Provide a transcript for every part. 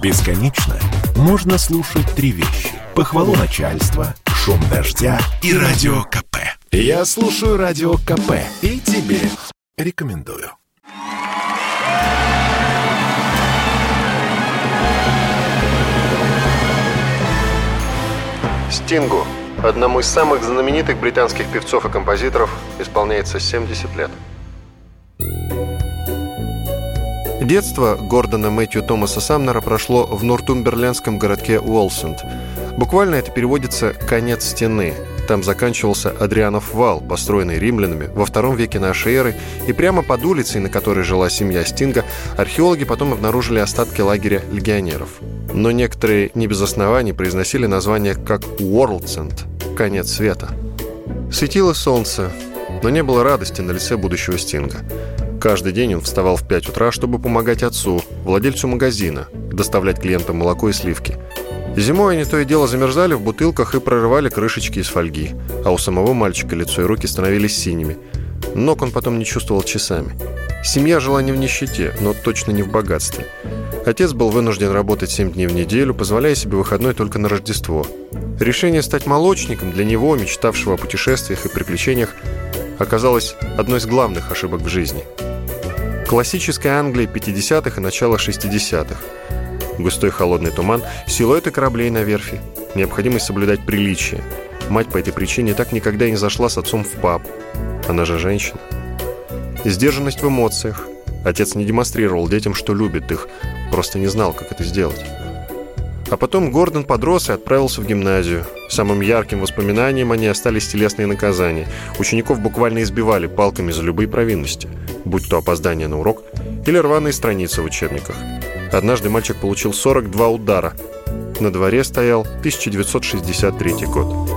Бесконечно можно слушать три вещи. Похвалу начальства, шум дождя и радио КП. Я слушаю радио КП и тебе рекомендую. Стингу, одному из самых знаменитых британских певцов и композиторов, исполняется 70 лет. Детство Гордона Мэтью Томаса Самнера прошло в нортумберлендском городке Уолсенд. Буквально это переводится «конец стены». Там заканчивался Адрианов вал, построенный римлянами во втором веке нашей эры, и прямо под улицей, на которой жила семья Стинга, археологи потом обнаружили остатки лагеря легионеров. Но некоторые не без оснований произносили название как «Уорлдсенд» – «конец света». Светило солнце, но не было радости на лице будущего Стинга – Каждый день он вставал в 5 утра, чтобы помогать отцу, владельцу магазина, доставлять клиентам молоко и сливки. Зимой они то и дело замерзали в бутылках и прорывали крышечки из фольги, а у самого мальчика лицо и руки становились синими. Ног он потом не чувствовал часами. Семья жила не в нищете, но точно не в богатстве. Отец был вынужден работать 7 дней в неделю, позволяя себе выходной только на Рождество. Решение стать молочником для него, мечтавшего о путешествиях и приключениях, оказалось одной из главных ошибок в жизни – Классическая Англия 50-х и начала 60-х. Густой холодный туман, силуэты кораблей на верфи, необходимость соблюдать приличие. Мать по этой причине так никогда и не зашла с отцом в паб. Она же женщина. Сдержанность в эмоциях. Отец не демонстрировал детям, что любит их, просто не знал, как это сделать. А потом Гордон подрос и отправился в гимназию. Самым ярким воспоминанием они остались телесные наказания. Учеников буквально избивали палками за любые провинности – будь то опоздание на урок или рваные страницы в учебниках. Однажды мальчик получил 42 удара. На дворе стоял 1963 год.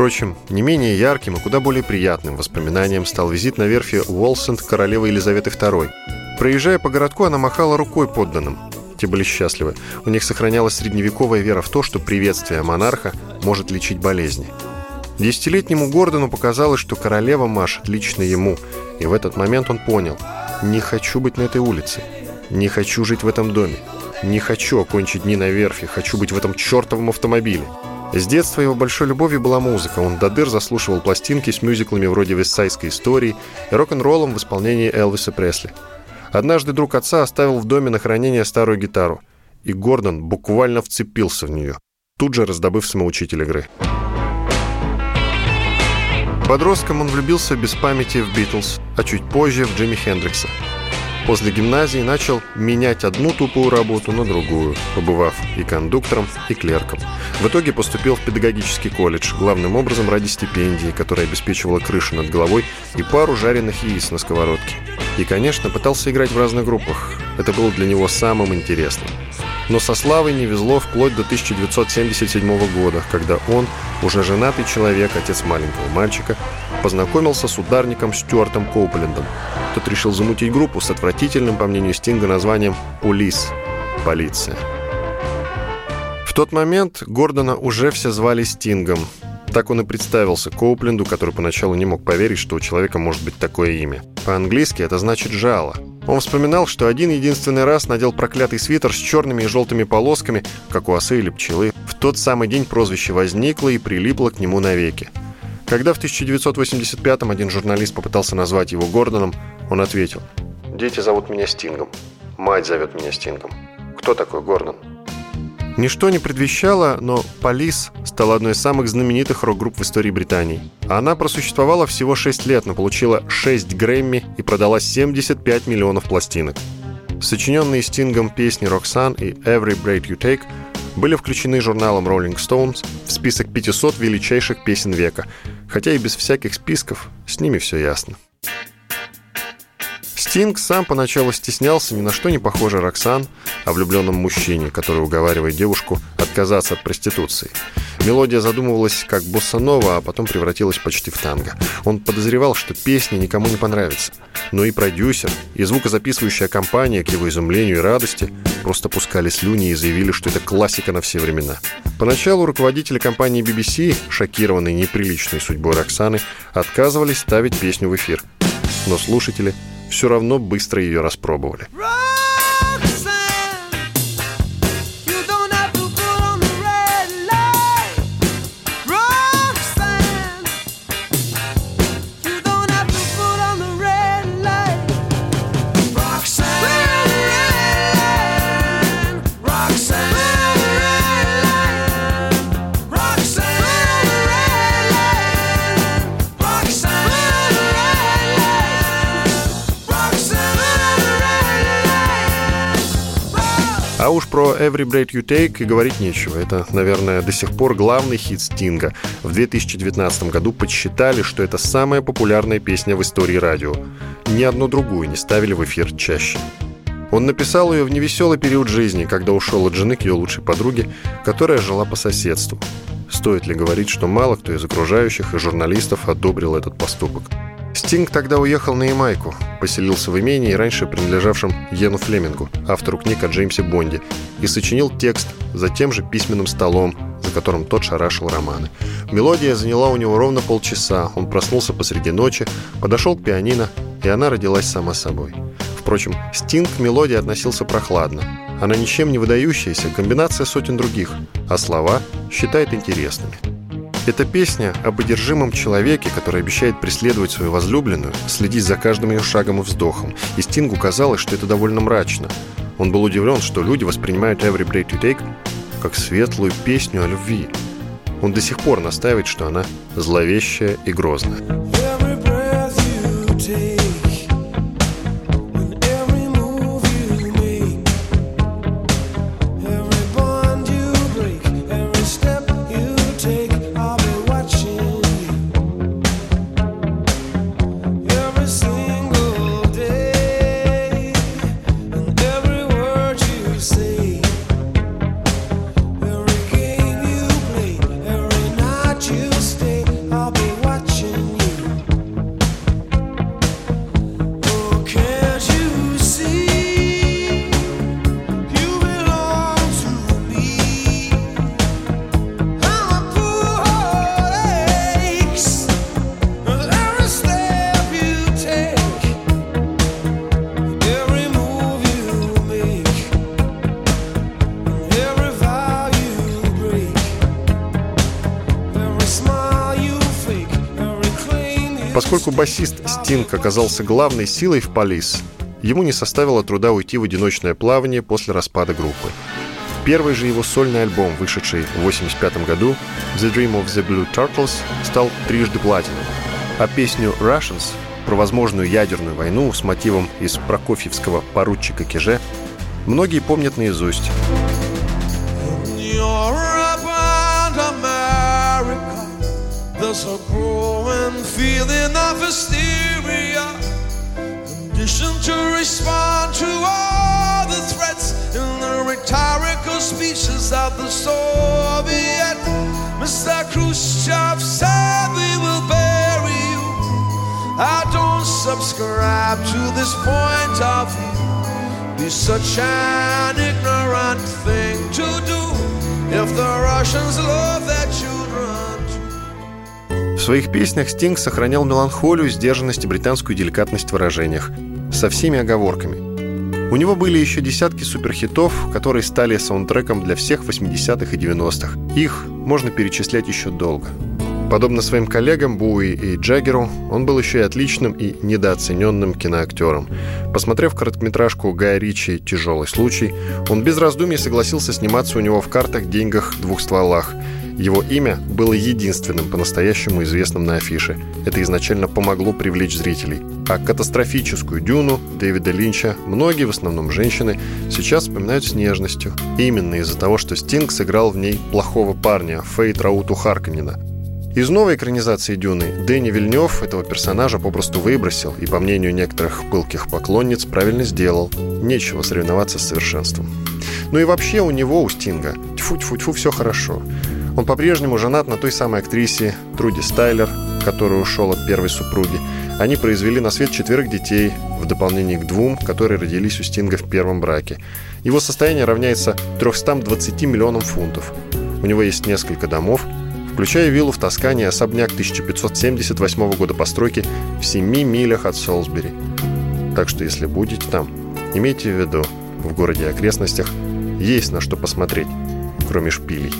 Впрочем, не менее ярким и куда более приятным воспоминанием стал визит на верфи Уолсенд королевы Елизаветы II. Проезжая по городку, она махала рукой подданным. Те были счастливы. У них сохранялась средневековая вера в то, что приветствие монарха может лечить болезни. Десятилетнему Гордону показалось, что королева машет лично ему, и в этот момент он понял – не хочу быть на этой улице, не хочу жить в этом доме, не хочу окончить дни на верфи, хочу быть в этом чертовом автомобиле. С детства его большой любовью была музыка. Он до дыр заслушивал пластинки с мюзиклами вроде «Вестсайской истории» и рок-н-роллом в исполнении Элвиса Пресли. Однажды друг отца оставил в доме на хранение старую гитару, и Гордон буквально вцепился в нее, тут же раздобыв самоучитель игры. Подростком он влюбился без памяти в Битлз, а чуть позже в Джимми Хендрикса – После гимназии начал менять одну тупую работу на другую, побывав и кондуктором, и клерком. В итоге поступил в педагогический колледж, главным образом ради стипендии, которая обеспечивала крышу над головой и пару жареных яиц на сковородке. И, конечно, пытался играть в разных группах. Это было для него самым интересным. Но со Славой не везло вплоть до 1977 года, когда он, уже женатый человек, отец маленького мальчика, познакомился с ударником Стюартом Коуплендом. Тот решил замутить группу с отвратительным, по мнению Стинга, названием «Улис» – «Полиция». В тот момент Гордона уже все звали Стингом. Так он и представился Коупленду, который поначалу не мог поверить, что у человека может быть такое имя. По-английски это значит «жало», он вспоминал, что один единственный раз надел проклятый свитер с черными и желтыми полосками, как у осы или пчелы. В тот самый день прозвище возникло и прилипло к нему навеки. Когда в 1985-м один журналист попытался назвать его Гордоном, он ответил «Дети зовут меня Стингом. Мать зовет меня Стингом. Кто такой Гордон?» Ничто не предвещало, но «Полис» стала одной из самых знаменитых рок-групп в истории Британии. Она просуществовала всего 6 лет, но получила 6 Грэмми и продала 75 миллионов пластинок. Сочиненные Стингом песни «Roxanne» и «Every Breath You Take» были включены журналом Rolling Stones в список 500 величайших песен века, хотя и без всяких списков с ними все ясно. Стинг сам поначалу стеснялся ни на что не похожий Роксан о влюбленном мужчине, который уговаривает девушку отказаться от проституции. Мелодия задумывалась как боссанова, а потом превратилась почти в танго. Он подозревал, что песня никому не понравится. Но и продюсер, и звукозаписывающая компания, к его изумлению и радости, просто пускали слюни и заявили, что это классика на все времена. Поначалу руководители компании BBC, шокированные неприличной судьбой Роксаны, отказывались ставить песню в эфир. Но слушатели все равно быстро ее распробовали. А уж про Every Breath You Take и говорить нечего. Это, наверное, до сих пор главный хит Стинга. В 2019 году подсчитали, что это самая популярная песня в истории радио. Ни одну другую не ставили в эфир чаще. Он написал ее в невеселый период жизни, когда ушел от жены к ее лучшей подруге, которая жила по соседству. Стоит ли говорить, что мало кто из окружающих и журналистов одобрил этот поступок? Стинг тогда уехал на Ямайку, поселился в имении, раньше принадлежавшем Йену Флемингу, автору книг о Джеймсе Бонде, и сочинил текст за тем же письменным столом, за которым тот шарашил романы. Мелодия заняла у него ровно полчаса, он проснулся посреди ночи, подошел к пианино, и она родилась сама собой. Впрочем, Стинг к мелодии относился прохладно. Она ничем не выдающаяся, комбинация сотен других, а слова считает интересными. Эта песня об одержимом человеке, который обещает преследовать свою возлюбленную, следить за каждым ее шагом и вздохом. И Стингу казалось, что это довольно мрачно. Он был удивлен, что люди воспринимают Every Breath You Take как светлую песню о любви. Он до сих пор настаивает, что она зловещая и грозная. Поскольку басист Стинг оказался главной силой в Полис, ему не составило труда уйти в одиночное плавание после распада группы. Первый же его сольный альбом, вышедший в 1985 году, «The Dream of the Blue Turtles», стал трижды платиновым, а песню «Russians» про возможную ядерную войну с мотивом из прокофьевского поручика Киже многие помнят наизусть. There's a growing feeling of hysteria, conditioned to respond to all the threats in the rhetorical speeches of the Soviet. Mr. Khrushchev said we will bury you. I don't subscribe to this point of view. Be such an ignorant thing to do if the Russians love своих песнях Стинг сохранял меланхолию, сдержанность и британскую деликатность в выражениях, со всеми оговорками. У него были еще десятки суперхитов, которые стали саундтреком для всех 80-х и 90-х. Их можно перечислять еще долго. Подобно своим коллегам Буи и Джаггеру, он был еще и отличным и недооцененным киноактером. Посмотрев короткометражку Гая Ричи «Тяжелый случай», он без раздумий согласился сниматься у него в картах «Деньгах двух стволах», его имя было единственным по-настоящему известным на афише. Это изначально помогло привлечь зрителей. А катастрофическую «Дюну» Дэвида Линча многие, в основном женщины, сейчас вспоминают с нежностью. Именно из-за того, что Стинг сыграл в ней плохого парня, Фейт Рауту Харканина. Из новой экранизации «Дюны» Дэнни Вильнев этого персонажа попросту выбросил и, по мнению некоторых пылких поклонниц, правильно сделал. Нечего соревноваться с совершенством. Ну и вообще у него, у Стинга, тьфу-тьфу-тьфу, все хорошо. Он по-прежнему женат на той самой актрисе Труди Стайлер, который ушел от первой супруги. Они произвели на свет четверых детей, в дополнение к двум, которые родились у Стинга в первом браке. Его состояние равняется 320 миллионам фунтов. У него есть несколько домов, включая виллу в Тоскане и особняк 1578 года постройки в 7 милях от Солсбери. Так что если будете там, имейте в виду, в городе и окрестностях есть на что посмотреть, кроме шпилей.